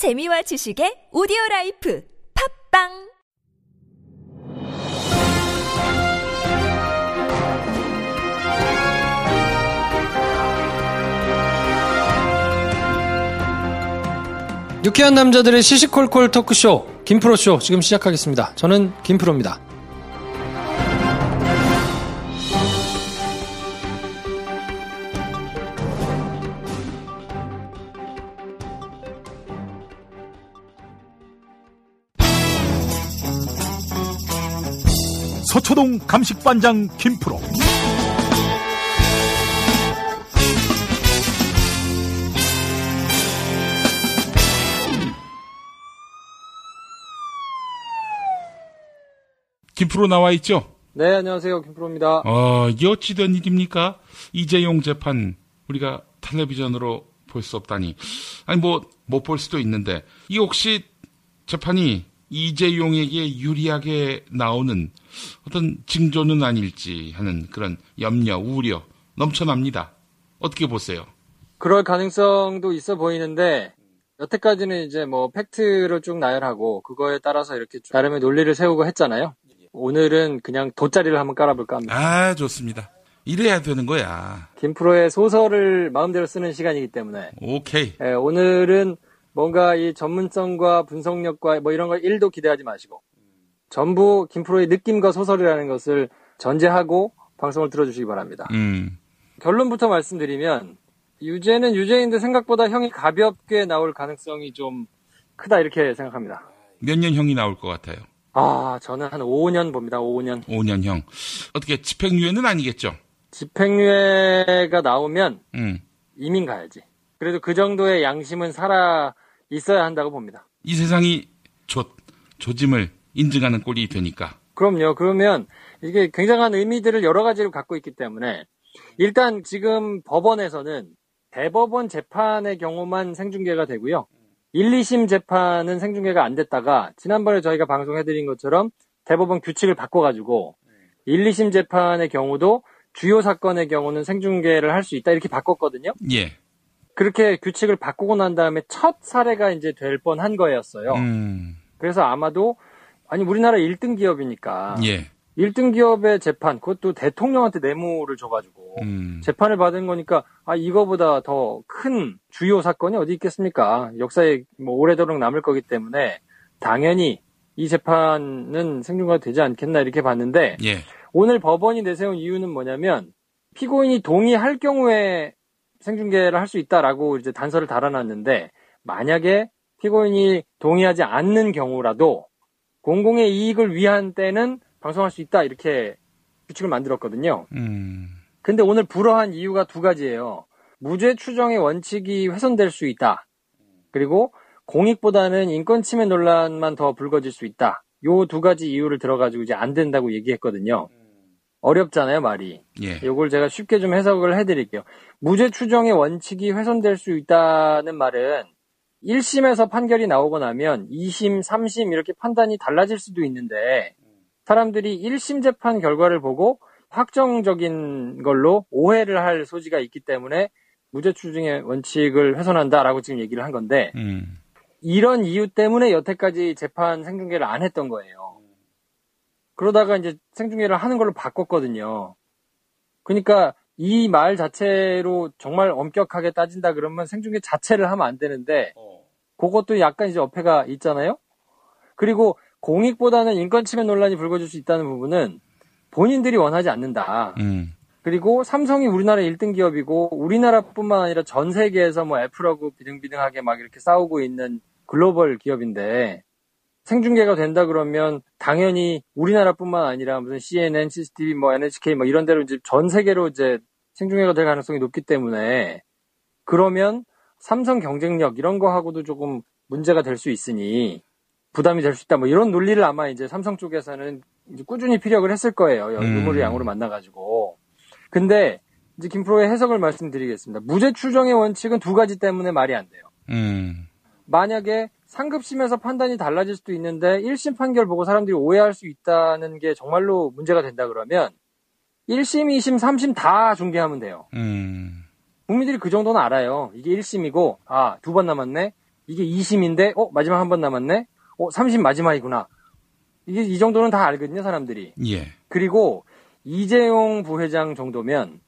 재미와 지식의 오디오 라이프 팟빵 유쾌한 남자들의 시시콜콜 토크쇼 김프로쇼 지금 시작하겠습니다. 저는 김프로입니다. 서초동 감식반장 김프로 김프로 나와 있죠? 네, 안녕하세요. 김프로입니다. 어, 이게 어찌된 일입니까? 이재용 재판 우리가 텔레비전으로 볼 수 없다니. 아니 뭐 못 볼 수도 있는데 이 혹시 재판이 이재용에게 유리하게 나오는 어떤 징조는 아닐지 하는 그런 염려, 우려 넘쳐납니다. 어떻게 보세요? 그럴 가능성도 있어 보이는데 여태까지는 이제 뭐 팩트를 쭉 나열하고 그거에 따라서 이렇게 쭉 나름의 논리를 세우고 했잖아요. 오늘은 그냥 돗자리를 한번 깔아볼까 합니다. 아, 좋습니다. 이래야 되는 거야. 김프로의 소설을 마음대로 쓰는 시간이기 때문에 오케이. 예, 오늘은 뭔가 이 전문성과 분석력과 뭐 이런 걸 1도 기대하지 마시고 전부 김프로의 느낌과 소설이라는 것을 전제하고 방송을 들어주시기 바랍니다. 음. 결론부터 말씀드리면 유죄는 유죄인데 생각보다 형이 가볍게 나올 가능성이 좀 크다 이렇게 생각합니다. 몇 년 형이 나올 것 같아요? 아 저는 한 5년 봅니다. 5년 5년 형. 어떻게 집행유예는 아니겠죠? 집행유예가 나오면 음. 이민 가야지. 그래도 그 정도의 양심은 살아 있어야 한다고 봅니다. 이 세상이 조, 조짐을 인증하는 꼴이 되니까. 그럼요. 그러면 이게 굉장한 의미들을 여러 가지로 갖고 있기 때문에 일단 지금 법원에서는 대법원 재판의 경우만 생중계가 되고요. 1, 2심 재판은 생중계가 안 됐다가 지난번에 저희가 방송해드린 것처럼 대법원 규칙을 바꿔가지고 1, 2심 재판의 경우도 주요 사건의 경우는 생중계를 할 수 있다 이렇게 바꿨거든요. 예. 그렇게 규칙을 바꾸고 난 다음에 첫 사례가 이제 될 뻔한 거였어요. 음. 그래서 아마도 아니 우리나라 1등 기업이니까 예. 1등 기업의 재판 그것도 대통령한테 뇌물을 줘가지고 음. 재판을 받은 거니까 아 이거보다 더 큰 주요 사건이 어디 있겠습니까? 역사에 뭐 오래도록 남을 거기 때문에 당연히 이 재판은 생중계가 되지 않겠나 이렇게 봤는데 예. 오늘 법원이 내세운 이유는 뭐냐면 피고인이 동의할 경우에 생중계를 할 수 있다라고 이제 단서를 달아놨는데 만약에 피고인이 동의하지 않는 경우라도 공공의 이익을 위한 때는 방송할 수 있다 이렇게 규칙을 만들었거든요. 음. 근데 오늘 불허한 이유가 두 가지예요. 무죄 추정의 원칙이 훼손될 수 있다. 그리고 공익보다는 인권 침해 논란만 더 불거질 수 있다. 요 두 가지 이유를 들어가지고 이제 안 된다고 얘기했거든요. 어렵잖아요, 말이. 예. 요걸 제가 쉽게 좀 해석을 해드릴게요. 무죄 추정의 원칙이 훼손될 수 있다는 말은 1심에서 판결이 나오고 나면 2심, 3심 이렇게 판단이 달라질 수도 있는데 사람들이 1심 재판 결과를 보고 확정적인 걸로 오해를 할 소지가 있기 때문에 무죄 추정의 원칙을 훼손한다라고 지금 얘기를 한 건데 음. 이런 이유 때문에 여태까지 재판 생중계를 안 했던 거예요. 그러다가 이제 생중계를 하는 걸로 바꿨거든요. 그러니까 이 말 자체로 정말 엄격하게 따진다 그러면 생중계 자체를 하면 안 되는데 그것도 약간 이제 어폐가 있잖아요. 그리고 공익보다는 인권 침해 논란이 불거질 수 있다는 부분은 본인들이 원하지 않는다. 음. 그리고 삼성이 우리나라 1등 기업이고 우리나라뿐만 아니라 전 세계에서 뭐 애플하고 비등비등하게 막 이렇게 싸우고 있는 글로벌 기업인데 생중계가 된다 그러면 당연히 우리나라뿐만 아니라 무슨 CNN, CCTV, 뭐 NHK 뭐 이런 데로 이제 전 세계로 이제 생중계가 될 가능성이 높기 때문에 그러면 삼성 경쟁력 이런 거하고도 조금 문제가 될 수 있으니 부담이 될 수 있다 뭐 이런 논리를 아마 이제 삼성 쪽에서는 이제 꾸준히 피력을 했을 거예요. 음. 유무를 양으로 만나가지고. 근데 이제 김프로의 해석을 말씀드리겠습니다. 무죄 추정의 원칙은 두 가지 때문에 말이 안 돼요. 음. 만약에 상급심에서 판단이 달라질 수도 있는데 1심 판결 보고 사람들이 오해할 수 있다는 게 정말로 문제가 된다 그러면 1심, 2심, 3심 다 중계하면 돼요. 음. 국민들이 그 정도는 알아요. 이게 1심이고, 아, 두 번 남았네? 이게 2심인데, 어, 마지막 한 번 남았네? 어, 3심 마지막이구나. 이게 이 정도는 다 알거든요, 사람들이. 예. 그리고 이재용 부회장 정도면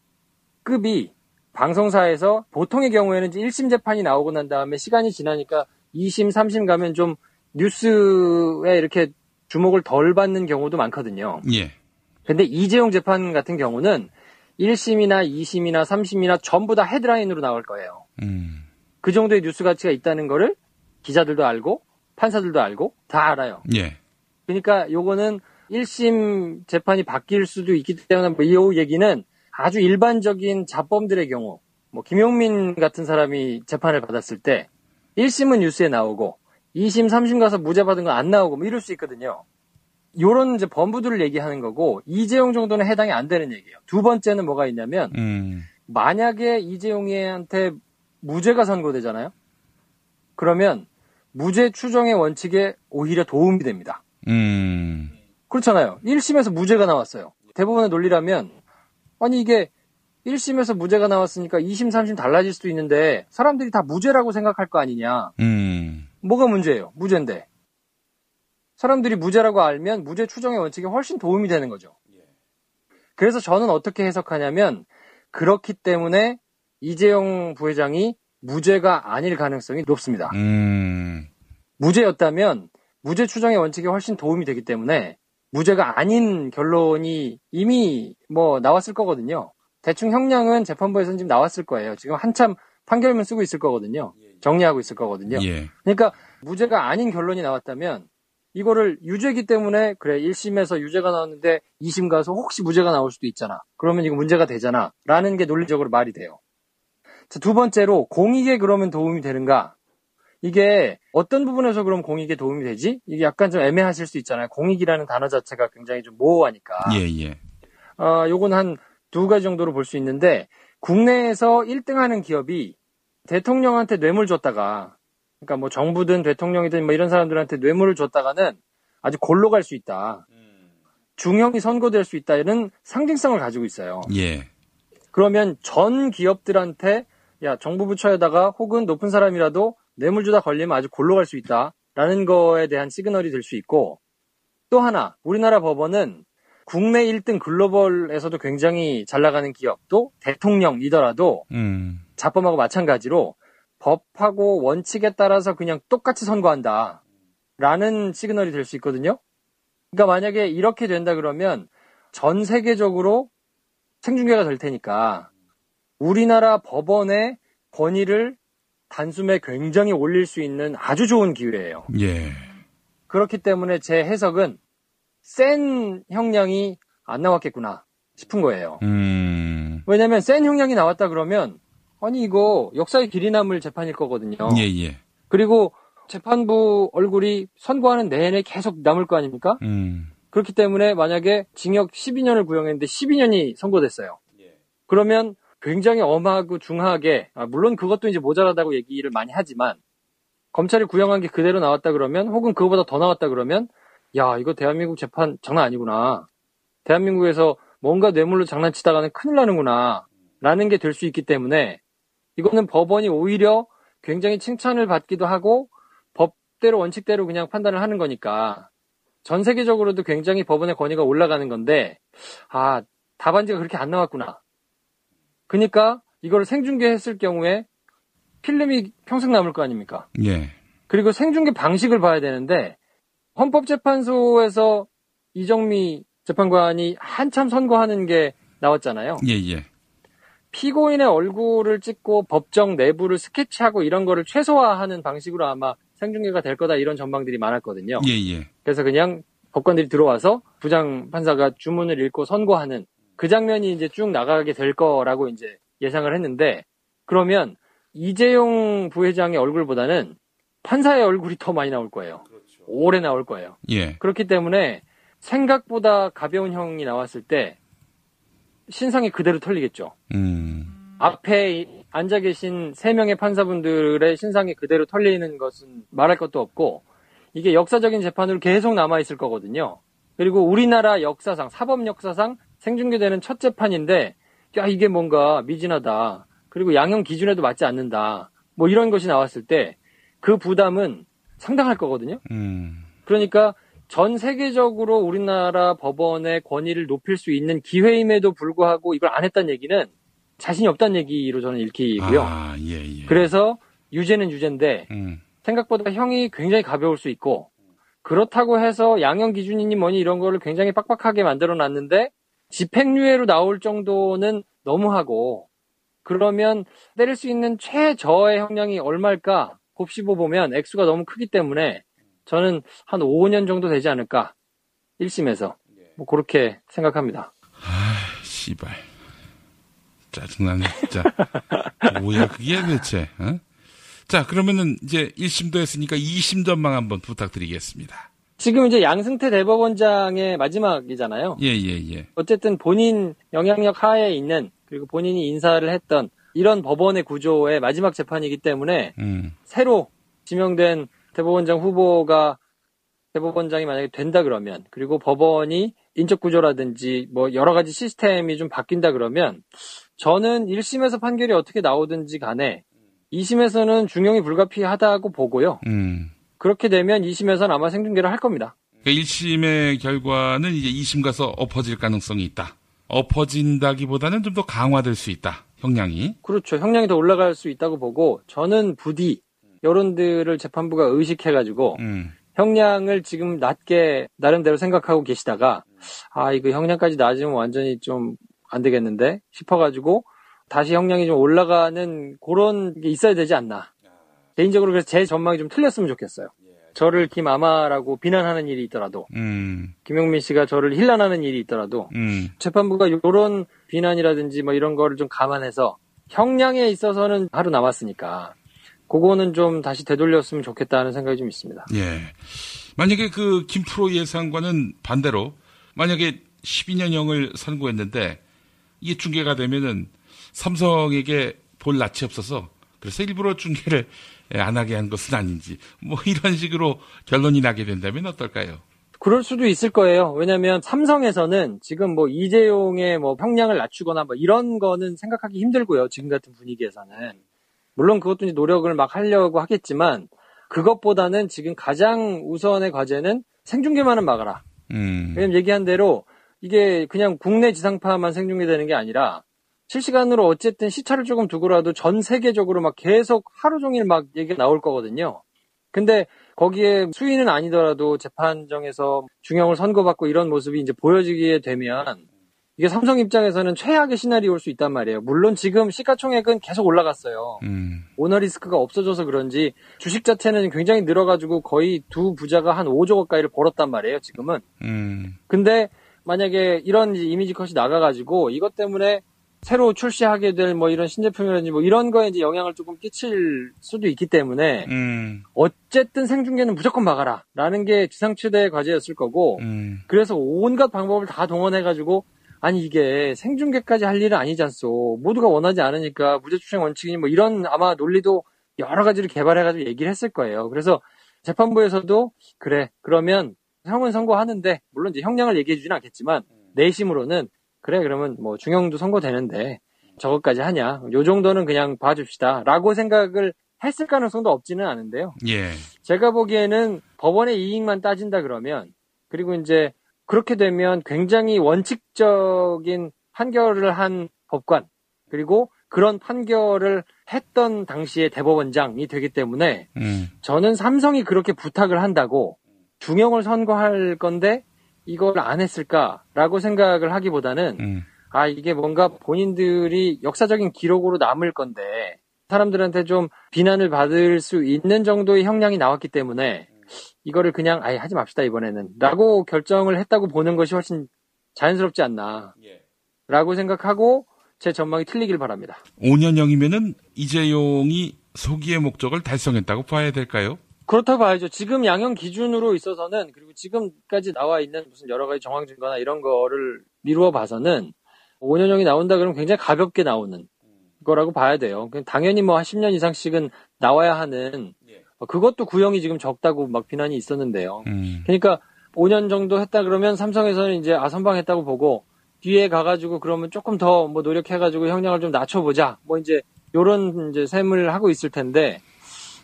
급이 방송사에서 보통의 경우에는 이제 1심 재판이 나오고 난 다음에 시간이 지나니까 2심, 3심 가면 좀 뉴스에 이렇게 주목을 덜 받는 경우도 많거든요. 예. 근데 이재용 재판 같은 경우는 1심이나 2심이나 3심이나 전부 다 헤드라인으로 나올 거예요. 음. 그 정도의 뉴스 가치가 있다는 거를 기자들도 알고 판사들도 알고 다 알아요. 예. 그러니까 요거는 1심 재판이 바뀔 수도 있기 때문에 뭐이 얘기는 아주 일반적인 자범들의 경우 뭐 김용민 같은 사람이 재판을 받았을 때 1심은 뉴스에 나오고 2심, 3심 가서 무죄 받은 거 안 나오고 뭐 이럴 수 있거든요. 요런 이제 범부들을 얘기하는 거고 이재용 정도는 해당이 안 되는 얘기예요. 두 번째는 뭐가 있냐면 음. 만약에 이재용이한테 무죄가 선고되잖아요. 그러면 무죄 추정의 원칙에 오히려 도움이 됩니다. 음. 그렇잖아요. 1심에서 무죄가 나왔어요. 대부분의 논리라면 아니 이게 1심에서 무죄가 나왔으니까 2심, 3심 달라질 수도 있는데 사람들이 다 무죄라고 생각할 거 아니냐. 음. 뭐가 문제예요? 무죄인데. 사람들이 무죄라고 알면 무죄 추정의 원칙에 훨씬 도움이 되는 거죠. 그래서 저는 어떻게 해석하냐면 그렇기 때문에 이재용 부회장이 무죄가 아닐 가능성이 높습니다. 음. 무죄였다면 무죄 추정의 원칙에 훨씬 도움이 되기 때문에 무죄가 아닌 결론이 이미 뭐 나왔을 거거든요. 대충 형량은 재판부에서는 지금 나왔을 거예요. 지금 한참 판결문 쓰고 있을 거거든요. 정리하고 있을 거거든요. 예. 그러니까 무죄가 아닌 결론이 나왔다면 이거를 유죄기 때문에 그래 1심에서 유죄가 나왔는데 2심 가서 혹시 무죄가 나올 수도 있잖아. 그러면 이거 문제가 되잖아. 라는 게 논리적으로 말이 돼요. 자, 두 번째로 공익에 그러면 도움이 되는가? 이게 어떤 부분에서 그럼 공익에 도움이 되지? 이게 약간 좀 애매하실 수 있잖아요. 공익이라는 단어 자체가 굉장히 좀 모호하니까. 예, 예. 어, 요건 한 두 가지 정도로 볼 수 있는데 국내에서 1등 하는 기업이 대통령한테 뇌물 줬다가 그러니까 뭐 정부든 대통령이든 뭐 이런 사람들한테 뇌물을 줬다가는 아주 골로 갈 수 있다. 중형이 선고될 수 있다. 이런 상징성을 가지고 있어요. 예. 그러면 전 기업들한테 야 정부 부처에다가 혹은 높은 사람이라도 뇌물 주다 걸리면 아주 골로 갈 수 있다라는 거에 대한 시그널이 될 수 있고 또 하나 우리나라 법원은 국내 1등 글로벌에서도 굉장히 잘 나가는 기업도 대통령이더라도 음. 자범하고 마찬가지로 법하고 원칙에 따라서 그냥 똑같이 선고한다. 라는 시그널이 될 수 있거든요. 그러니까 만약에 이렇게 된다 그러면 전 세계적으로 생중계가 될 테니까 우리나라 법원의 권위를 단숨에 굉장히 올릴 수 있는 아주 좋은 기회예요. 예. 그렇기 때문에 제 해석은 센 형량이 안 나왔겠구나 싶은 거예요. 음. 왜냐면 센 형량이 나왔다 그러면 아니 이거 역사의 길이 남을 재판일 거거든요. 예, 예. 그리고 재판부 얼굴이 선고하는 내내 계속 남을 거 아닙니까? 음. 그렇기 때문에 만약에 징역 12년을 구형했는데 12년이 선고됐어요. 그러면 굉장히 엄하고 중하게 아, 물론 그것도 이제 모자라다고 얘기를 많이 하지만 검찰이 구형한 게 그대로 나왔다 그러면 혹은 그거보다 더 나왔다 그러면 야 이거 대한민국 재판 장난 아니구나. 대한민국에서 뭔가 뇌물로 장난치다가는 큰일 나는구나. 라는 게 될 수 있기 때문에 이거는 법원이 오히려 굉장히 칭찬을 받기도 하고 법대로 원칙대로 그냥 판단을 하는 거니까 전 세계적으로도 굉장히 법원의 권위가 올라가는 건데 아 답안지가 그렇게 안 나왔구나. 그러니까 이걸 생중계했을 경우에 필름이 평생 남을 거 아닙니까? 예. 그리고 생중계 방식을 봐야 되는데 헌법재판소에서 이정미 재판관이 한참 선고하는 게 나왔잖아요. 예, 예. 피고인의 얼굴을 찍고 법정 내부를 스케치하고 이런 거를 최소화하는 방식으로 아마 생중계가 될 거다 이런 전망들이 많았거든요. 예, 예. 그래서 그냥 법관들이 들어와서 부장 판사가 주문을 읽고 선고하는 그 장면이 이제 쭉 나가게 될 거라고 이제 예상을 했는데 그러면 이재용 부회장의 얼굴보다는 판사의 얼굴이 더 많이 나올 거예요. 오래 나올 거예요. 예. 그렇기 때문에 생각보다 가벼운 형이 나왔을 때 신상이 그대로 털리겠죠. 음. 앞에 앉아 계신 세 명의 판사분들의 신상이 그대로 털리는 것은 말할 것도 없고 이게 역사적인 재판으로 계속 남아 있을 거거든요. 그리고 우리나라 역사상 사법 역사상 생중계되는 첫 재판인데 야 이게 뭔가 미진하다. 그리고 양형 기준에도 맞지 않는다. 뭐 이런 것이 나왔을 때 그 부담은 상당할 거거든요. 음. 그러니까 전 세계적으로 우리나라 법원의 권위를 높일 수 있는 기회임에도 불구하고 이걸 안 했다는 얘기는 자신이 없다는 얘기로 저는 읽히고요. 아, 예, 예. 그래서 유죄는 유죄인데 음. 생각보다 형이 굉장히 가벼울 수 있고 그렇다고 해서 양형 기준이니 뭐니 이런 거를 굉장히 빡빡하게 만들어 놨는데 집행유예로 나올 정도는 너무하고 그러면 때릴 수 있는 최저의 형량이 얼마일까 곱씹어 보면 액수가 너무 크기 때문에 저는 한 5년 정도 되지 않을까 1심에서 뭐 그렇게 생각합니다. 씨발. 짜증나네, 진짜. 뭐야, 그게 대체, 어? 자, 그러면은 이제 1심도 했으니까 2심 전망 한번 부탁드리겠습니다. 지금 이제 양승태 대법원장의 마지막이잖아요. 예, 예, 예. 어쨌든 본인 영향력 하에 있는 그리고 본인이 인사를 했던 이런 법원의 구조의 마지막 재판이기 때문에 음, 새로 지명된 대법원장 후보가 대법원장이 만약에 된다 그러면 그리고 법원이 인적 구조라든지 뭐 여러 가지 시스템이 좀 바뀐다 그러면 저는 1심에서 판결이 어떻게 나오든지 간에 2심에서는 중형이 불가피하다고 보고요. 음. 그렇게 되면 2심에서는 아마 생중계를 할 겁니다. 그러니까 1심의 결과는 이제 2심 가서 엎어질 가능성이 있다. 엎어진다기보다는 좀 더 강화될 수 있다. 형량이. 그렇죠. 형량이 더 올라갈 수 있다고 보고 저는 부디 여론들을 재판부가 의식해가지고 음, 형량을 지금 낮게 나름대로 생각하고 계시다가 아 이거 형량까지 낮으면 완전히 좀 안 되겠는데 싶어가지고 다시 형량이 좀 올라가는 그런 게 있어야 되지 않나. 개인적으로 그래서 제 전망이 좀 틀렸으면 좋겠어요. 저를 김아마라고 비난하는 일이 있더라도 음, 김용민 씨가 저를 힐난하는 일이 있더라도 음. 재판부가 이런 비난이라든지 뭐 이런 거를 좀 감안해서 형량에 있어서는 하루 남았으니까 그거는 좀 다시 되돌렸으면 좋겠다는 생각이 좀 있습니다. 예. 만약에 그 김프로 예상과는 반대로 만약에 12년형을 선고했는데 이게 중계가 되면은 삼성에게 볼 낯이 없어서 그래서 일부러 중계를 안 하게 한 것은 아닌지 뭐 이런 식으로 결론이 나게 된다면 어떨까요? 그럴 수도 있을 거예요. 왜냐면 삼성에서는 지금 뭐 이재용의 뭐 형량을 낮추거나 뭐 이런 거는 생각하기 힘들고요. 지금 같은 분위기에서는. 물론 그것도 이제 노력을 막 하려고 하겠지만 그것보다는 지금 가장 우선의 과제는 생중계만은 막아라. 음, 왜냐면 얘기한 대로 이게 그냥 국내 지상파만 생중계되는 게 아니라 실시간으로 어쨌든 시차를 조금 두고라도 전 세계적으로 막 계속 하루 종일 막 얘기가 나올 거거든요. 근데 거기에 수위는 아니더라도 재판정에서 중형을 선고받고 이런 모습이 이제 보여지게 되면 이게 삼성 입장에서는 최악의 시나리오일 수 있단 말이에요. 물론 지금 시가총액은 계속 올라갔어요. 음, 오너 리스크가 없어져서 그런지 주식 자체는 굉장히 늘어가지고 거의 두 부자가 한 5조 가까이를 벌었단 말이에요. 지금은. 음, 근데 만약에 이런 이미지 컷이 나가가지고 이것 때문에 새로 출시하게 될 뭐 이런 신제품이라든지 뭐 이런 거에 이제 영향을 조금 끼칠 수도 있기 때문에 음, 어쨌든 생중계는 무조건 막아라. 라는 게 지상 최대의 과제였을 거고 음, 그래서 온갖 방법을 다 동원해가지고 아니 이게 생중계까지 할 일은 아니지 않소. 모두가 원하지 않으니까 무죄추행 원칙이니 뭐 이런 아마 논리도 여러 가지를 개발해가지고 얘기를 했을 거예요. 그래서 재판부에서도 그래 그러면 형은 선고하는데 물론 이제 형량을 얘기해주지는 않겠지만 내심으로는 그래 그러면 뭐 중형도 선고되는데 저것까지 하냐? 요 정도는 그냥 봐줍시다. 라고 생각을 했을 가능성도 없지는 않은데요. 예, 제가 보기에는 법원의 이익만 따진다 그러면 그리고 이제 그렇게 되면 굉장히 원칙적인 판결을 한 법관 그리고 그런 판결을 했던 당시의 대법원장이 되기 때문에 음, 저는 삼성이 그렇게 부탁을 한다고 중형을 선고할 건데 이걸 안 했을까라고 생각을 하기보다는 음, 아 이게 뭔가 본인들이 역사적인 기록으로 남을 건데 사람들한테 좀 비난을 받을 수 있는 정도의 형량이 나왔기 때문에 이거를 그냥 아예 하지 맙시다 이번에는. 라고 결정을 했다고 보는 것이 훨씬 자연스럽지 않나. 라고 생각하고 제 전망이 틀리길 바랍니다. 5년형이면은 이재용이 소기의 목적을 달성했다고 봐야 될까요? 그렇다고 봐야죠. 지금 양형 기준으로 있어서는 그리고 지금까지 나와 있는 무슨 여러 가지 정황 증거나 이런 거를 미루어 봐서는 5년형이 나온다 그러면 굉장히 가볍게 나오는 거라고 봐야 돼요. 그냥 당연히 뭐 한 10년 이상씩은 나와야 하는 어, 그것도 구형이 지금 적다고 막 비난이 있었는데요. 음, 그러니까 5년 정도 했다 그러면 삼성에서는 이제 아 선방했다고 보고 뒤에 가가지고 그러면 조금 더 뭐 노력해가지고 형량을 좀 낮춰보자. 뭐 이제 요런 이제 셈을 하고 있을 텐데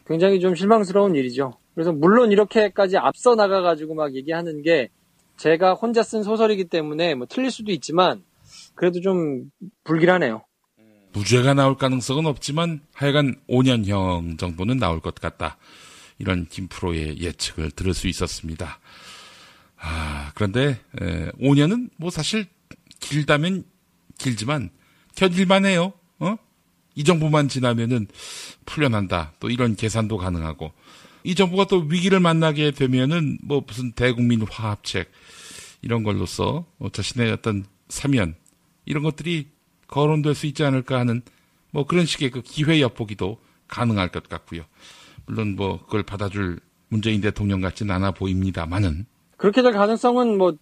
굉장히 좀 실망스러운 일이죠. 그래서 물론 이렇게까지 앞서 나가가지고 막 얘기하는 게 제가 혼자 쓴 소설이기 때문에 뭐 틀릴 수도 있지만 그래도 좀 불길하네요. 무죄가 나올 가능성은 없지만 하여간 5년형 정도는 나올 것 같다. 이런 김프로의 예측을 들을 수 있었습니다. 아, 그런데 에, 5년은 뭐 사실 길다면 길지만 견딜만 해요. 어? 이 정부만 지나면은 풀려난다. 또 이런 계산도 가능하고 이 정부가 또 위기를 만나게 되면은 뭐 무슨 대국민 화합책 이런 걸로써 어, 자신의 어떤 사면 이런 것들이 거론될 수 있지 않을까 하는 뭐 그런 식의 그 기회 엿보기도 가능할 것 같고요. 물론 뭐 그걸 받아줄 문재인 대통령 같지는 않아 보입니다만은 그렇게 될 가능성은 뭐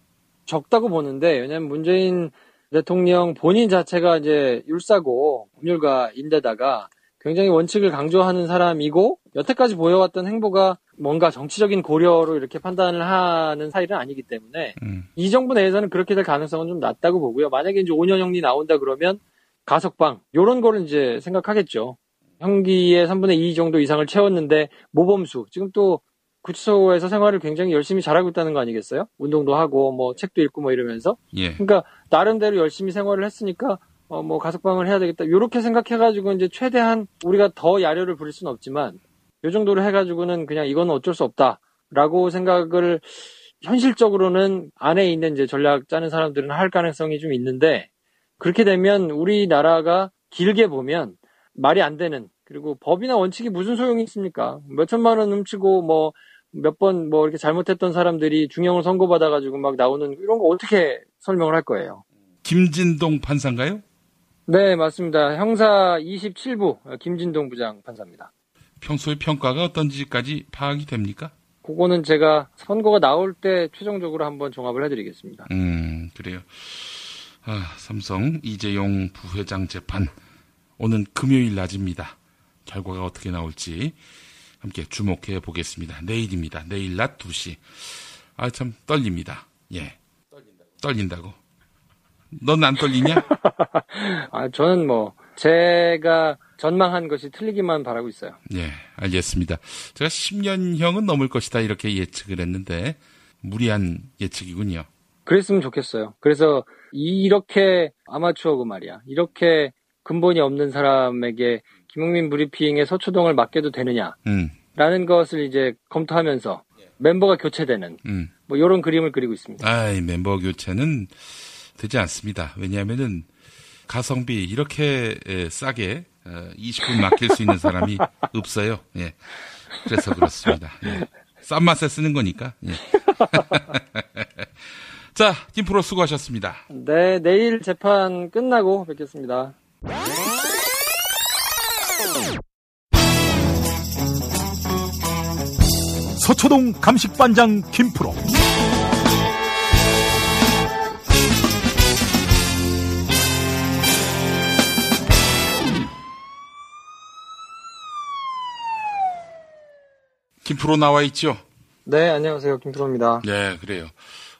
적다고 보는데 왜냐하면 문재인 대통령 본인 자체가 이제 율사고 법률가인데다가 굉장히 원칙을 강조하는 사람이고 여태까지 보여왔던 행보가 뭔가 정치적인 고려로 이렇게 판단을 하는 사일은 아니기 때문에 음. 이 정부 내에서는 그렇게 될 가능성은 좀 낮다고 보고요. 만약에 이제 5년 형리 나온다 그러면 가석방 요런 거를 이제 생각하겠죠. 형기의 3분의 2 정도 이상을 채웠는데 모범수 지금 또 구치소에서 생활을 굉장히 열심히 잘하고 있다는 거 아니겠어요? 운동도 하고 뭐 책도 읽고 뭐 이러면서 예. 그러니까 나름대로 열심히 생활을 했으니까 어 뭐 가석방을 해야 되겠다. 요렇게 생각해 가지고 이제 최대한 우리가 더 야료를 부릴 수는 없지만 요 정도로 해 가지고는 그냥 이건 어쩔 수 없다라고 생각을 현실적으로는 안에 있는 이제 전략 짜는 사람들은 할 가능성이 좀 있는데 그렇게 되면 우리나라가 길게 보면 말이 안 되는 그리고 법이나 원칙이 무슨 소용이 있습니까? 몇 천만 원 훔치고 뭐 몇번뭐 이렇게 잘못했던 사람들이 중형을 선고받아가지고 막 나오는 이런 거 어떻게 설명을 할 거예요? 김진동 판사인가요? 네, 맞습니다. 형사 27부 김진동 부장 판사입니다. 평소에 평가가 어떤지까지 파악이 됩니까? 그거는 제가 선고가 나올 때 최종적으로 한번 종합을 해드리겠습니다. 음, 그래요. 아, 삼성 이재용 부회장 재판 오는 금요일 낮입니다. 결과가 어떻게 나올지 함께 주목해 보겠습니다. 내일입니다. 내일 낮 2시. 아, 참 떨립니다. 예. 떨린다고. 넌 안 떨리냐? 아, 저는 뭐 제가 전망한 것이 틀리기만 바라고 있어요. 예, 알겠습니다. 제가 10년형은 넘을 것이다 이렇게 예측을 했는데 무리한 예측이군요. 그랬으면 좋겠어요. 그래서 이렇게 아마추어고 말이야. 이렇게 근본이 없는 사람에게 김용민 브리핑의 서초동을 맡겨도 되느냐 라는 음, 것을 이제 검토하면서 멤버가 교체되는 음. 뭐 이런 그림을 그리고 있습니다. 아이, 멤버 교체는 되지 않습니다. 왜냐하면은 가성비 이렇게 에, 싸게 어, 20분 맡길 수 있는 사람이 없어요. 예. 그래서 그렇습니다. 예. 싼 맛에 쓰는 거니까. 예. 자, 김프로 수고하셨습니다. 네, 내일 재판 끝나고 뵙겠습니다. 서초동 감식반장 김프로 김프로 나와 있죠? 네, 안녕하세요. 김프로입니다. 네, 그래요.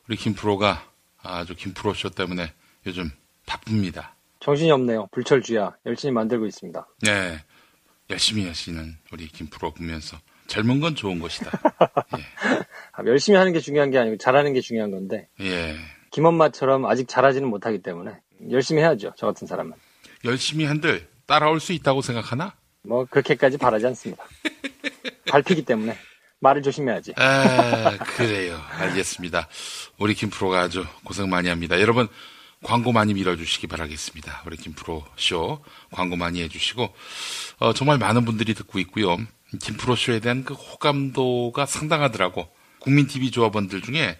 우리 김프로가 아주 김프로 쇼 때문에 요즘 바쁩니다. 정신이 없네요. 불철주야. 열심히 만들고 있습니다. 네. 열심히 하시는 우리 김프로 보면서 젊은 건 좋은 것이다. 아, 열심히 하는 게 중요한 게 아니고 잘하는 게 중요한 건데 예. 김엄마처럼 아직 잘하지는 못하기 때문에 열심히 해야죠. 저 같은 사람은. 열심히 한들 따라올 수 있다고 생각하나? 뭐 그렇게까지 바라지 않습니다. 밟히기 때문에 말을 조심해야지. 아, 그래요. 알겠습니다. 우리 김프로가 아주 고생 많이 합니다. 여러분, 광고 많이 밀어주시기 바라겠습니다. 우리 김프로 쇼 광고 많이 해주시고, 어, 정말 많은 분들이 듣고 있고요. 김프로 쇼에 대한 그 호감도가 상당하더라고. 국민TV 조합원들 중에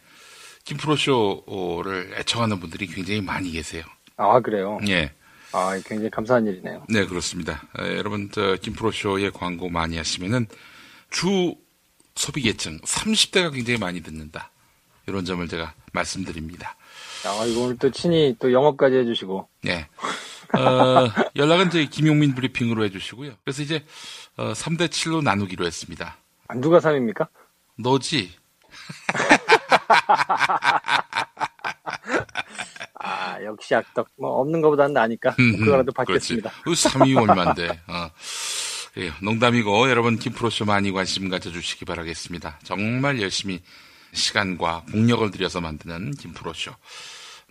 김프로 쇼를 애청하는 분들이 굉장히 많이 계세요. 아 그래요. 예. 아 굉장히 감사한 일이네요. 네, 그렇습니다. 에, 여러분, 저, 김프로쇼에 광고 많이 하시면은 주 소비 계층 30대가 굉장히 많이 듣는다. 이런 점을 제가 말씀드립니다. 아 이거 오늘 또 친히 또 영업까지 해주시고 예. 어, 연락은 저희 김용민 브리핑으로 해주시고요. 그래서 이제, 어, 3대 7로 나누기로 했습니다. 아, 누가 3입니까? 너지? 아 역시 악덕 뭐 없는 것보다는 나니까 그거라도 받겠습니다. 음, 그렇지. 3위 얼만데. 어. 그래요. 농담이고 여러분 김프로쇼 많이 관심 가져주시기 바라겠습니다. 정말 열심히 시간과 공력을 들여서 만드는 김프로쇼.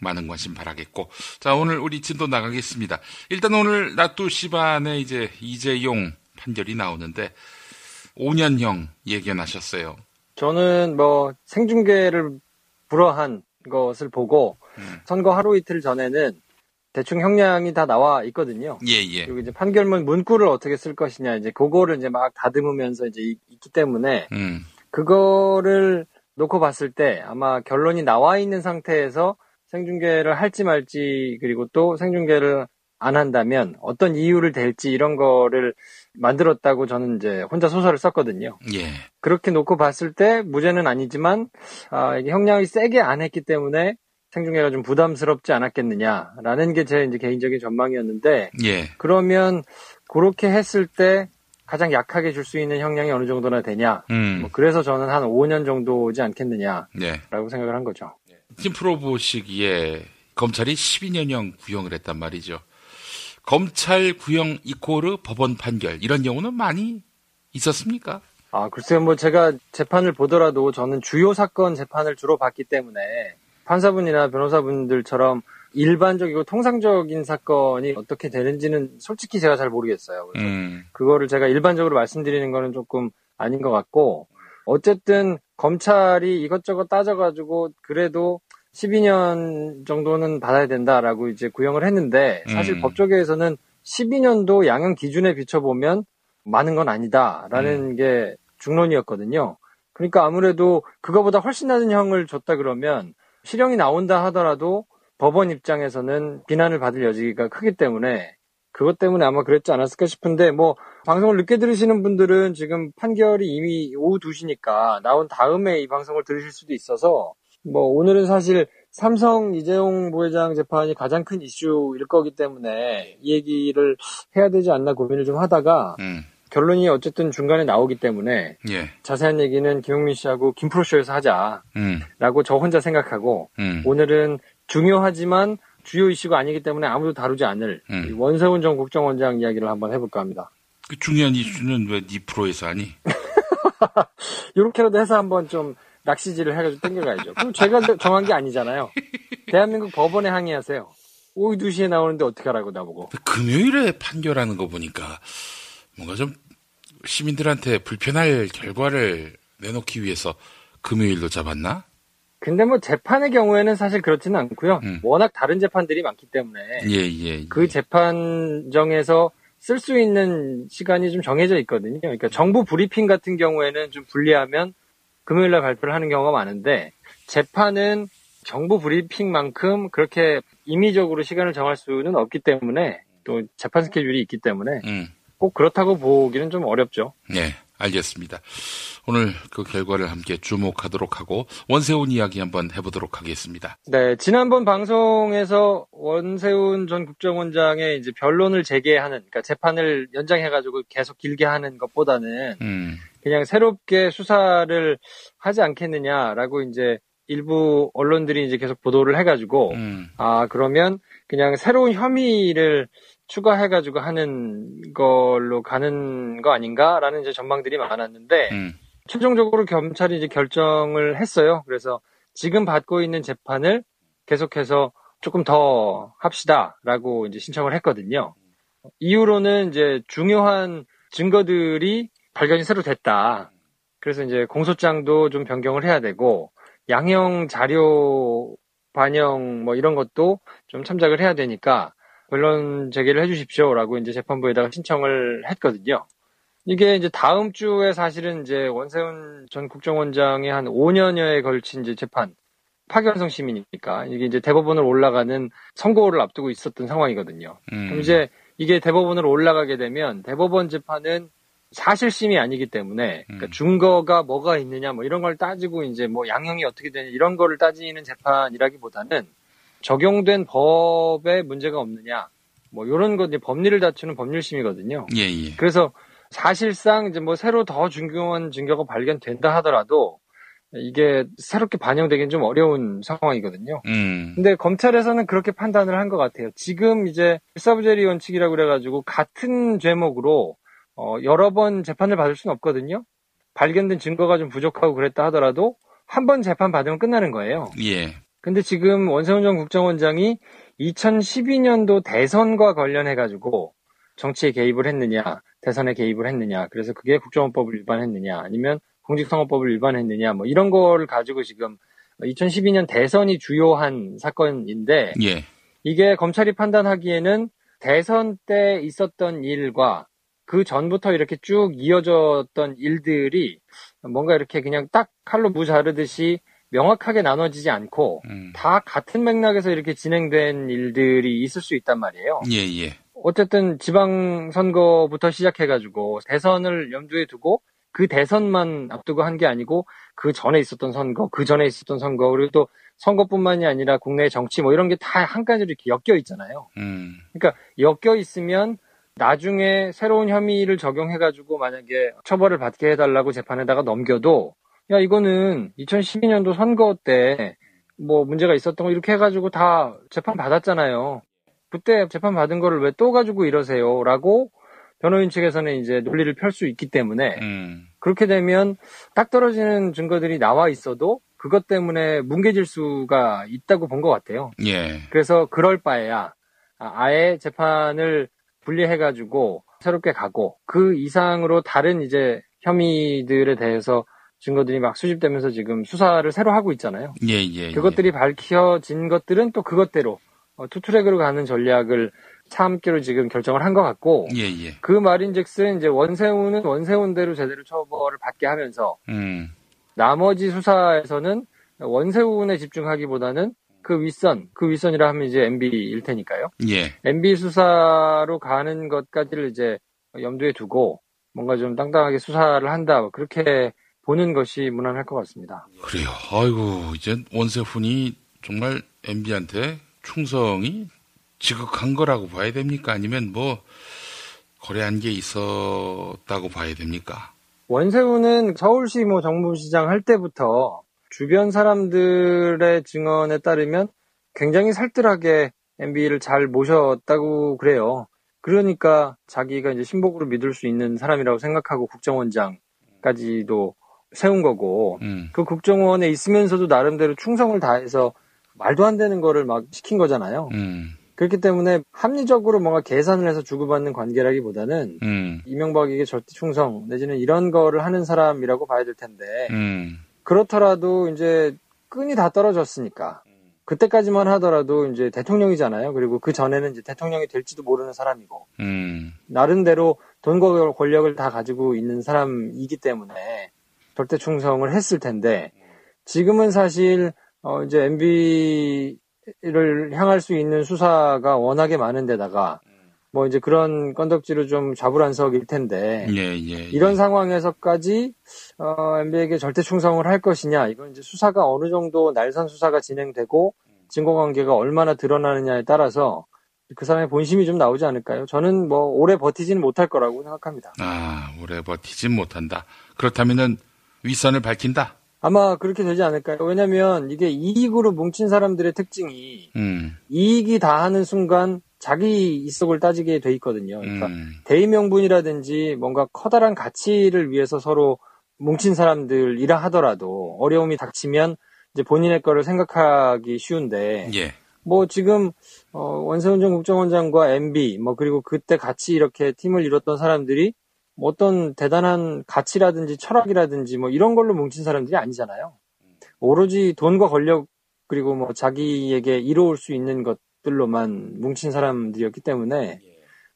많은 관심 바라겠고. 자, 오늘 우리 진도 나가겠습니다. 일단 오늘 낮 2시 반에 이제 이재용 판결이 나오는데 5년형 예견하셨어요. 저는 뭐 생중계를 불허한 것을 보고 음. 선거 하루 이틀 전에는 대충 형량이 다 나와 있거든요. 예, 예. 그리고 이제 판결문 문구를 어떻게 쓸 것이냐 이제 그거를 이제 막 다듬으면서 이제 있- 있기 때문에 음, 그거를 놓고 봤을 때 아마 결론이 나와 있는 상태에서 생중계를 할지 말지 그리고 또 생중계를 안 한다면 어떤 이유를 댈지 이런 거를 만들었다고 저는 이제 혼자 소설을 썼거든요. 예. 그렇게 놓고 봤을 때 무죄는 아니지만 아, 이게 형량이 세게 안 했기 때문에 생중계가 좀 부담스럽지 않았겠느냐라는 게 제 이제 개인적인 전망이었는데 예. 그러면 그렇게 했을 때 가장 약하게 줄 수 있는 형량이 어느 정도나 되냐 음, 뭐 그래서 저는 한 5년 정도지 않겠느냐라고 예. 생각을 한 거죠. 김프로 보시기에 검찰이 12년형 구형을 했단 말이죠. 검찰 구형 이코르 법원 판결 이런 경우는 많이 있었습니까? 아, 글쎄요, 뭐 제가 재판을 보더라도 저는 주요 사건 재판을 주로 봤기 때문에 판사분이나 변호사분들처럼 일반적이고 통상적인 사건이 어떻게 되는지는 솔직히 제가 잘 모르겠어요. 그래서 음, 그거를 제가 일반적으로 말씀드리는 거는 조금 아닌 것 같고 어쨌든 검찰이 이것저것 따져가지고 그래도 12년 정도는 받아야 된다라고 이제 구형을 했는데 사실 음. 법조계에서는 12년도 양형 기준에 비춰보면 많은 건 아니다라는 게 중론이었거든요. 그러니까 아무래도 그거보다 훨씬 낮은 형을 줬다 그러면 실형이 나온다 하더라도 법원 입장에서는 비난을 받을 여지가 크기 때문에 그것 때문에 아마 그랬지 않았을까 싶은데 뭐 방송을 늦게 들으시는 분들은 지금 판결이 이미 오후 2시니까 나온 다음에 이 방송을 들으실 수도 있어서 뭐 오늘은 사실 삼성 이재용 부회장 재판이 가장 큰 이슈일 거기 때문에 이 얘기를 해야 되지 않나 고민을 좀 하다가 음, 결론이 어쨌든 중간에 나오기 때문에 예, 자세한 얘기는 김용민 씨하고 김프로쇼에서 하자라고 음, 저 혼자 생각하고 음, 오늘은 중요하지만 주요 이슈가 아니기 때문에 아무도 다루지 않을 음. 이 원세훈 전 국정원장 이야기를 한번 해볼까 합니다. 그 중요한 이슈는 왜 니 프로에서 하니? 이렇게라도 해서 한번 좀 낚시질을 해가지고 땡겨가야죠. 그럼 제가 정한 게 아니잖아요. 대한민국 법원에 항의하세요. 오후 2시에 나오는데 어떻게 하라고 나보고. 금요일에 판결하는 거 보니까 뭔가 좀 시민들한테 불편할 결과를 내놓기 위해서 금요일로 잡았나? 근데 뭐 재판의 경우에는 사실 그렇지는 않고요. 음. 워낙 다른 재판들이 많기 때문에 예, 예. 예. 그 재판정에서 쓸 수 있는 시간이 좀 정해져 있거든요. 그러니까 정부 브리핑 같은 경우에는 좀 불리하면 금요일 날 발표를 하는 경우가 많은데 재판은 정부 브리핑만큼 그렇게 임의적으로 시간을 정할 수는 없기 때문에 또 재판 스케줄이 있기 때문에 음, 꼭 그렇다고 보기는 좀 어렵죠. 예, 알겠습니다. 오늘 그 결과를 함께 주목하도록 하고 원세훈 이야기 한번 해보도록 하겠습니다. 네, 지난번 방송에서 원세훈 전 국정원장의 이제 변론을 재개하는, 그러니까 재판을 연장해가지고 계속 길게 하는 것보다는 음, 그냥 새롭게 수사를 하지 않겠느냐라고 이제 일부 언론들이 이제 계속 보도를 해가지고, 음, 아, 그러면 그냥 새로운 혐의를 추가해가지고 하는 걸로 가는 거 아닌가라는 이제 전망들이 많았는데, 음, 최종적으로 검찰이 이제 결정을 했어요. 그래서 지금 받고 있는 재판을 계속해서 조금 더 합시다라고 이제 신청을 했거든요. 이후로는 이제 중요한 증거들이 발견이 새로 됐다. 그래서 이제 공소장도 좀 변경을 해야 되고 양형 자료 반영 뭐 이런 것도 좀 참작을 해야 되니까 변론 제기를 해주십시오라고 이제 재판부에다가 신청을 했거든요. 이게 이제 다음 주에 사실은 이제 원세훈 전 국정원장의 한 5년여에 걸친 이제 재판 파견성 시민이니까 이게 이제 대법원으로 올라가는 선고를 앞두고 있었던 상황이거든요. 음. 그럼 이제 이게 대법원으로 올라가게 되면 대법원 재판은 사실심이 아니기 때문에 그러니까 음. 증거가 뭐가 있느냐 뭐 이런 걸 따지고 이제 뭐 양형이 어떻게 되냐 이런 거를 따지는 재판이라기보다는 적용된 법에 문제가 없느냐 뭐 이런 것 이제 법리를 다투는 법률심이거든요. 예, 예. 그래서 사실상 이제 뭐 새로 더 중요한 증거가 발견된다 하더라도 이게 새롭게 반영되기는 좀 어려운 상황이거든요. 음, 근데 검찰에서는 그렇게 판단을 한 것 같아요. 지금 이제 일사부재리 원칙이라고 그래가지고 같은 죄목으로 어, 여러 번 재판을 받을 수는 없거든요. 발견된 증거가 좀 부족하고 그랬다 하더라도 한 번 재판 받으면 끝나는 거예요. 예. 근데 지금 원세훈 전 국정원장이 2012년도 대선과 관련해가지고 정치에 개입을 했느냐, 대선에 개입을 했느냐, 그래서 그게 국정원법을 위반했느냐, 아니면 공직선거법을 위반했느냐, 뭐 이런 거를 가지고 지금 2012년 대선이 주요한 사건인데 예. 이게 검찰이 판단하기에는 대선 때 있었던 일과 그 전부터 이렇게 쭉 이어졌던 일들이 뭔가 이렇게 그냥 딱 칼로 무 자르듯이 명확하게 나눠지지 않고 음. 다 같은 맥락에서 이렇게 진행된 일들이 있을 수 있단 말이에요. 예, 예. 어쨌든 지방 선거부터 시작해 가지고 대선을 염두에 두고 그 대선만 앞두고 한 게 아니고 그 전에 있었던 선거, 그 전에 있었던 선거, 그리고 또 선거뿐만이 아니라 국내 정치 뭐 이런 게 다 한 가지로 이렇게 엮여 있잖아요. 음. 그러니까 엮여 있으면 나중에 새로운 혐의를 적용해 가지고 만약에 처벌을 받게 해달라고 재판에다가 넘겨도 야 이거는 2012년도 선거 때 뭐 문제가 있었던 거 이렇게 해가지고 다 재판 받았잖아요. 그때 재판 받은 거를 왜 또 가지고 이러세요?라고 변호인 측에서는 이제 논리를 펼 수 있기 때문에 음. 그렇게 되면 딱 떨어지는 증거들이 나와 있어도 그것 때문에 뭉개질 수가 있다고 본 것 같아요. 예. 그래서 그럴 바에야 아, 아예 재판을 분리해가지고 새롭게 가고 그 이상으로 다른 이제 혐의들에 대해서 증거들이 막 수집되면서 지금 수사를 새로 하고 있잖아요. 예, 예. 그것들이 밝혀진 것들은 또 그것대로 어, 투트랙으로 가는 전략을 참기로 지금 결정을 한 것 같고 예, 예. 그 말인즉슨 이제 원세훈은 원세훈대로 제대로 처벌을 받게 하면서 음. 나머지 수사에서는 원세훈에 집중하기보다는 그 윗선, 그 윗선이라 하면 이제 MB일 테니까요. 예. MB 수사로 가는 것까지를 이제 염두에 두고 뭔가 좀 땅땅하게 수사를 한다. 그렇게 보는 것이 무난할 것 같습니다. 그래요. 아이고, 이제 원세훈이 정말 MB한테 충성이 지극한 거라고 봐야 됩니까? 아니면 뭐, 거래한 게 있었다고 봐야 됩니까? 원세훈은 서울시 뭐 정무시장 할 때부터 주변 사람들의 증언에 따르면 굉장히 살뜰하게 MB를 잘 모셨다고 그래요. 그러니까 자기가 이제 신복으로 믿을 수 있는 사람이라고 생각하고 국정원장까지도 세운 거고 음. 그 국정원에 있으면서도 나름대로 충성을 다해서 말도 안 되는 거를 막 시킨 거잖아요. 음. 그렇기 때문에 합리적으로 뭔가 계산을 해서 주고받는 관계라기보다는 음. 이명박에게 절대 충성 내지는 이런 거를 하는 사람이라고 봐야 될 텐데 음. 그렇더라도 이제 끈이 다 떨어졌으니까 그때까지만 하더라도 이제 대통령이잖아요. 그리고 그 전에는 이제 대통령이 될지도 모르는 사람이고 음. 나름대로 돈과 권력을 다 가지고 있는 사람이기 때문에 절대 충성을 했을 텐데 지금은 사실 어 이제 MB를 향할 수 있는 수사가 워낙에 많은데다가 뭐 이제 그런 건덕지로 좀 좌불안석일 텐데 예, 예. 이런 상황에서까지 어, MB에게 절대 충성을 할 것이냐 이건 이제 수사가 어느 정도 날선 수사가 진행되고 증거관계가 얼마나 드러나느냐에 따라서 그 사람의 본심이 좀 나오지 않을까요? 저는 뭐 오래 버티지는 못할 거라고 생각합니다. 아, 오래 버티진 못한다. 그렇다면은 윗선을 밝힌다. 아마 그렇게 되지 않을까요? 왜냐면 이게 이익으로 뭉친 사람들의 특징이 음. 이익이 다 하는 순간 자기 이속을 따지게 돼 있거든요. 그러니까 음. 대의 명분이라든지 뭔가 커다란 가치를 위해서 서로 뭉친 사람들이라 하더라도 어려움이 닥치면 이제 본인의 거를 생각하기 쉬운데 예. 뭐 지금 어, 원세훈 전 국정원장과 MB 뭐 그리고 그때 같이 이렇게 팀을 이뤘던 사람들이 뭐 어떤 대단한 가치라든지 철학이라든지 뭐 이런 걸로 뭉친 사람들이 아니잖아요. 오로지 돈과 권력 그리고 뭐 자기에게 이로울 수 있는 것들로만 뭉친 사람들이었기 때문에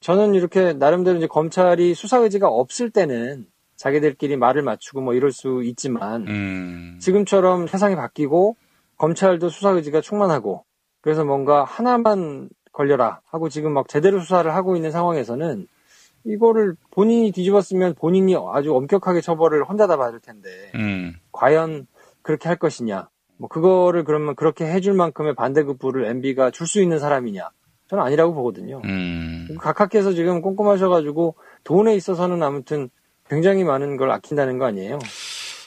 저는 이렇게 나름대로 이제 검찰이 수사 의지가 없을 때는 자기들끼리 말을 맞추고 뭐 이럴 수 있지만 음. 지금처럼 세상이 바뀌고 검찰도 수사 의지가 충만하고 그래서 뭔가 하나만 걸려라 하고 지금 막 제대로 수사를 하고 있는 상황에서는 이거를 본인이 뒤집었으면 본인이 아주 엄격하게 처벌을 혼자 다 받을 텐데 음. 과연 그렇게 할 것이냐 뭐 그거를 그러면 그렇게 해줄 만큼의 반대급부를 MB가 줄 수 있는 사람이냐 저는 아니라고 보거든요. 음. 각하께서 지금 꼼꼼하셔가지고 돈에 있어서는 아무튼 굉장히 많은 걸 아낀다는 거 아니에요?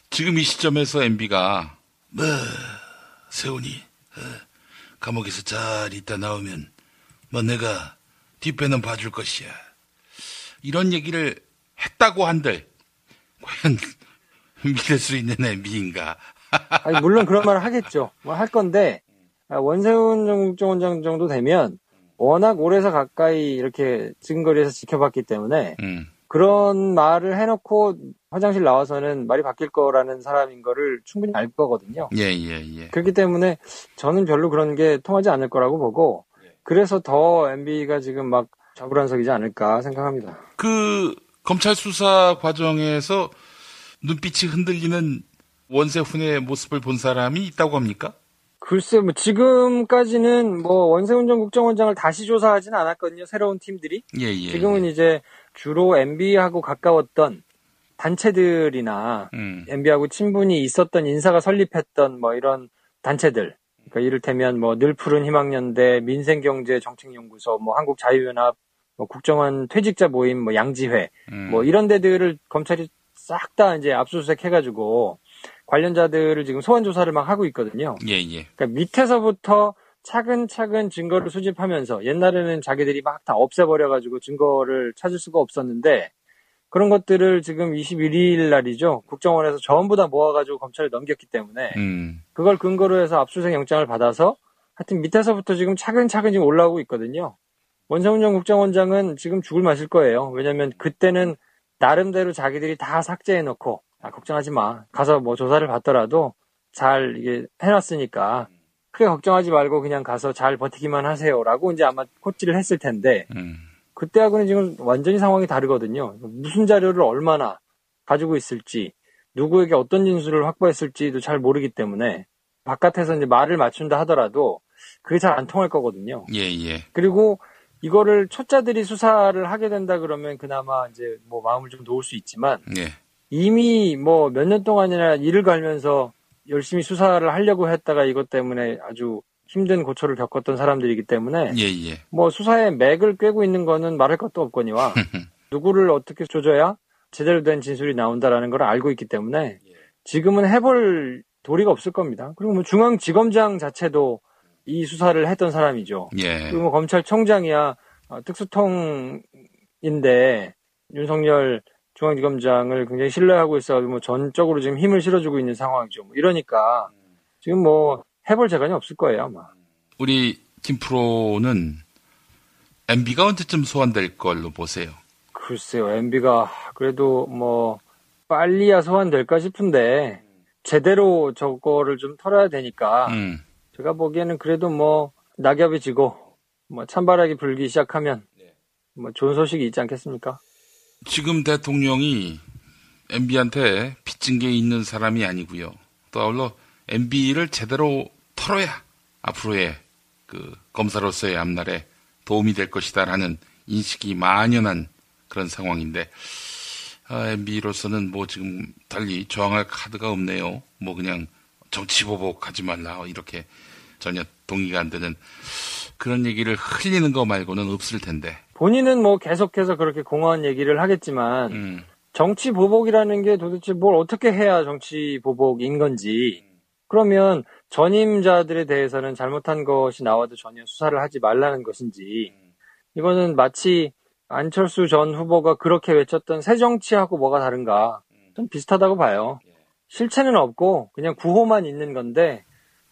지금 이 시점에서 MB가 뭐 세훈이 어, 감옥에서 잘 있다 나오면 뭐 내가 뒷배는 봐줄 것이야. 이런 얘기를 했다고 한들 과연 믿을 수 있는 MB인가? 아니, 물론 그런 말을 하겠죠. 뭐 할 건데 아, 원세훈 국정원장 정도 되면 워낙 오래서 가까이 이렇게 증거리에서 지켜봤기 때문에 음, 그런 말을 해놓고 화장실 나와서는 말이 바뀔 거라는 사람인 거를 충분히 알 거거든요. 예, 예, 예. 그렇기 때문에 저는 별로 그런 게 통하지 않을 거라고 보고 그래서 더 MB가 지금 막 좌불안석이지 않을까 생각합니다. 그 검찰 수사 과정에서 눈빛이 흔들리는 원세훈의 모습을 본 사람이 있다고 합니까? 글쎄, 뭐 지금까지는 뭐 원세훈 전 국정원장을 다시 조사하지는 않았거든요. 새로운 팀들이. 예, 예. 지금은 예. 이제 주로 MB하고 가까웠던 단체들이나 음, MB하고 친분이 있었던 인사가 설립했던 뭐 이런 단체들. 그러니까 이를테면 뭐 늘 푸른 희망연대, 민생경제정책연구소, 뭐 한국자유연합, 뭐 국정원 퇴직자 모임, 뭐 양지회, 음. 뭐 이런 데들을 검찰이 싹 다 이제 압수수색 해가지고 관련자들을 지금 소환 조사를 막 하고 있거든요. 예, 예. 그러니까 밑에서부터 차근차근 증거를 수집하면서 옛날에는 자기들이 막 다 없애버려가지고 증거를 찾을 수가 없었는데 그런 것들을 지금 21일 날이죠. 국정원에서 전부 다 모아가지고 검찰에 넘겼기 때문에 음, 그걸 근거로 해서 압수수색 영장을 받아서 하여튼 밑에서부터 지금 차근차근 지금 올라오고 있거든요. 원세훈 전 국정원장은 지금 죽을 맛일 거예요. 왜냐면 그때는 나름대로 자기들이 다 삭제해 놓고 아, 걱정하지 마. 가서 뭐 조사를 받더라도 잘 이게 해놨으니까 크게 걱정하지 말고 그냥 가서 잘 버티기만 하세요라고 이제 아마 코치를 했을 텐데 음. 그때하고는 지금 완전히 상황이 다르거든요. 무슨 자료를 얼마나 가지고 있을지, 누구에게 어떤 진술을 확보했을지도 잘 모르기 때문에 바깥에서 이제 말을 맞춘다 하더라도 그게 잘 안 통할 거거든요. 예, 예. 그리고 이거를 초짜들이 수사를 하게 된다 그러면 그나마 이제 뭐 마음을 좀 놓을 수 있지만 예. 이미 뭐 몇 년 동안이나 일을 갈면서 열심히 수사를 하려고 했다가 이것 때문에 아주 힘든 고초를 겪었던 사람들이기 때문에 예, 예. 뭐 수사의 맥을 꿰고 있는 거는 말할 것도 없거니와 누구를 어떻게 조져야 제대로 된 진술이 나온다라는 걸 알고 있기 때문에 지금은 해볼 도리가 없을 겁니다. 그리고 뭐 중앙지검장 자체도 이 수사를 했던 사람이죠. 예. 그리고 뭐 검찰총장이야 어, 특수통인데 윤석열 중앙지검장을 굉장히 신뢰하고 있어 뭐 전적으로 지금 힘을 실어주고 있는 상황이죠. 뭐 이러니까 지금 뭐 해볼 재간이 없을 거예요 아마. 우리 김 프로는 MB가 언제쯤 소환될 걸로 보세요? 글쎄요, MB가 그래도 뭐 빨리야 소환될까 싶은데 제대로 저거를 좀 털어야 되니까 음. 제가 보기에는 그래도 뭐 낙엽이 지고 뭐 찬바람이 불기 시작하면 뭐 좋은 소식이 있지 않겠습니까? 지금 대통령이 MB한테 빚진 게 있는 사람이 아니고요. 또 아울러 MB를 제대로 털어야 앞으로의 그 검사로서의 앞날에 도움이 될 것이다라는 인식이 만연한 그런 상황인데 아, MB로서는 뭐 지금 달리 저항할 카드가 없네요. 뭐 그냥 정치보복 하지 말라 이렇게 전혀 동의가 안 되는 그런 얘기를 흘리는 거 말고는 없을 텐데. 본인은 뭐 계속해서 그렇게 공허한 얘기를 하겠지만 음, 정치 보복이라는 게 도대체 뭘 어떻게 해야 정치 보복인 건지 그러면 전임자들에 대해서는 잘못한 것이 나와도 전혀 수사를 하지 말라는 것인지 이거는 마치 안철수 전 후보가 그렇게 외쳤던 새 정치하고 뭐가 다른가 좀 비슷하다고 봐요. 실체는 없고 그냥 구호만 있는 건데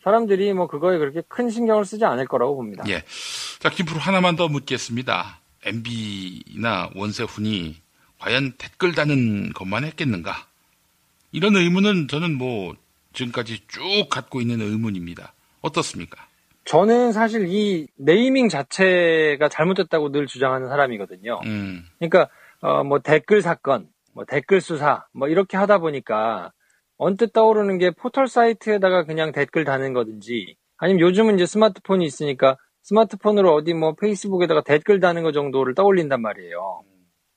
사람들이 뭐 그거에 그렇게 큰 신경을 쓰지 않을 거라고 봅니다. 예. 자, 김프로 하나만 더 묻겠습니다. MB나 원세훈이 과연 댓글 다는 것만 했겠는가? 이런 의문은 저는 뭐 지금까지 쭉 갖고 있는 의문입니다. 어떻습니까? 저는 사실 이 네이밍 자체가 잘못됐다고 늘 주장하는 사람이거든요. 음, 그러니까 어, 뭐 댓글 사건, 뭐 댓글 수사, 뭐 이렇게 하다 보니까 언뜻 떠오르는 게 포털 사이트에다가 그냥 댓글 다는 거든지 아니면 요즘은 이제 스마트폰이 있으니까 스마트폰으로 어디 뭐 페이스북에다가 댓글 다는 거 정도를 떠올린단 말이에요.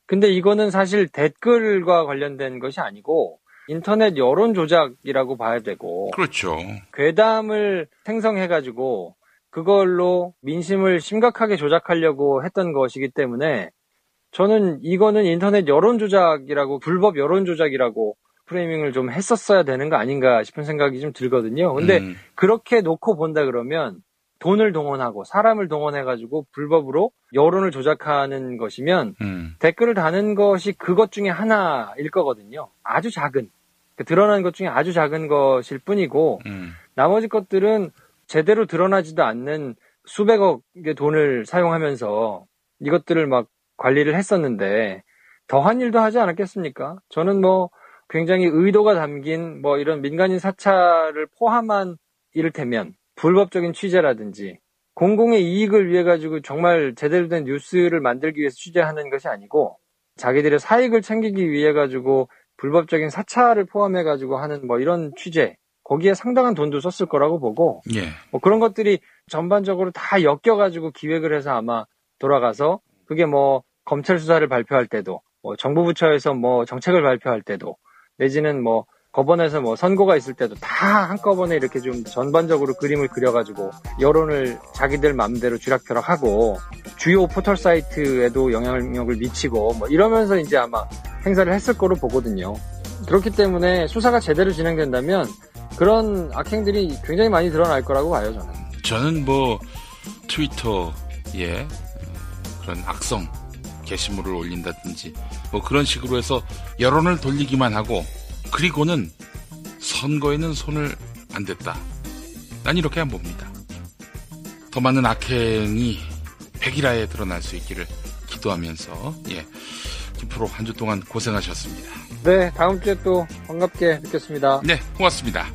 근데 이거는 사실 댓글과 관련된 것이 아니고 인터넷 여론 조작이라고 봐야 되고 그렇죠. 괴담을 생성해 가지고 그걸로 민심을 심각하게 조작하려고 했던 것이기 때문에 저는 이거는 인터넷 여론 조작이라고 불법 여론 조작이라고 프레이밍을 좀 했었어야 되는 거 아닌가 싶은 생각이 좀 들거든요. 근데 음, 그렇게 놓고 본다 그러면 돈을 동원하고 사람을 동원해가지고 불법으로 여론을 조작하는 것이면 음, 댓글을 다는 것이 그것 중에 하나일 거거든요. 아주 작은. 그 드러나는 것 중에 아주 작은 것일 뿐이고, 음, 나머지 것들은 제대로 드러나지도 않는 수백억의 돈을 사용하면서 이것들을 막 관리를 했었는데, 더한 일도 하지 않았겠습니까? 저는 뭐 굉장히 의도가 담긴 뭐 이런 민간인 사찰을 포함한 이를테면 불법적인 취재라든지 공공의 이익을 위해 가지고 정말 제대로 된 뉴스를 만들기 위해서 취재하는 것이 아니고 자기들의 사익을 챙기기 위해 가지고 불법적인 사찰을 포함해 가지고 하는 뭐 이런 취재 거기에 상당한 돈도 썼을 거라고 보고 예, 뭐 그런 것들이 전반적으로 다 엮여 가지고 기획을 해서 아마 돌아가서 그게 뭐 검찰 수사를 발표할 때도 뭐 정부 부처에서 뭐 정책을 발표할 때도 내지는 뭐 법원에서 뭐 선고가 있을 때도 다 한꺼번에 이렇게 좀 전반적으로 그림을 그려가지고 여론을 자기들 마음대로 쥐락펴락하고 주요 포털 사이트에도 영향력을 미치고 뭐 이러면서 이제 아마 행사를 했을 거로 보거든요. 그렇기 때문에 수사가 제대로 진행된다면 그런 악행들이 굉장히 많이 드러날 거라고 봐요, 저는. 저는 뭐 트위터에 어, 그런 악성 게시물을 올린다든지 뭐 그런 식으로 해서 여론을 돌리기만 하고 그리고는 선거에는 손을 안 댔다. 난 이렇게 안 봅니다. 더 많은 악행이 백일하에 드러날 수 있기를 기도하면서 예 김프로 한 주 동안 고생하셨습니다. 네, 다음 주에 또 반갑게 뵙겠습니다. 네 고맙습니다.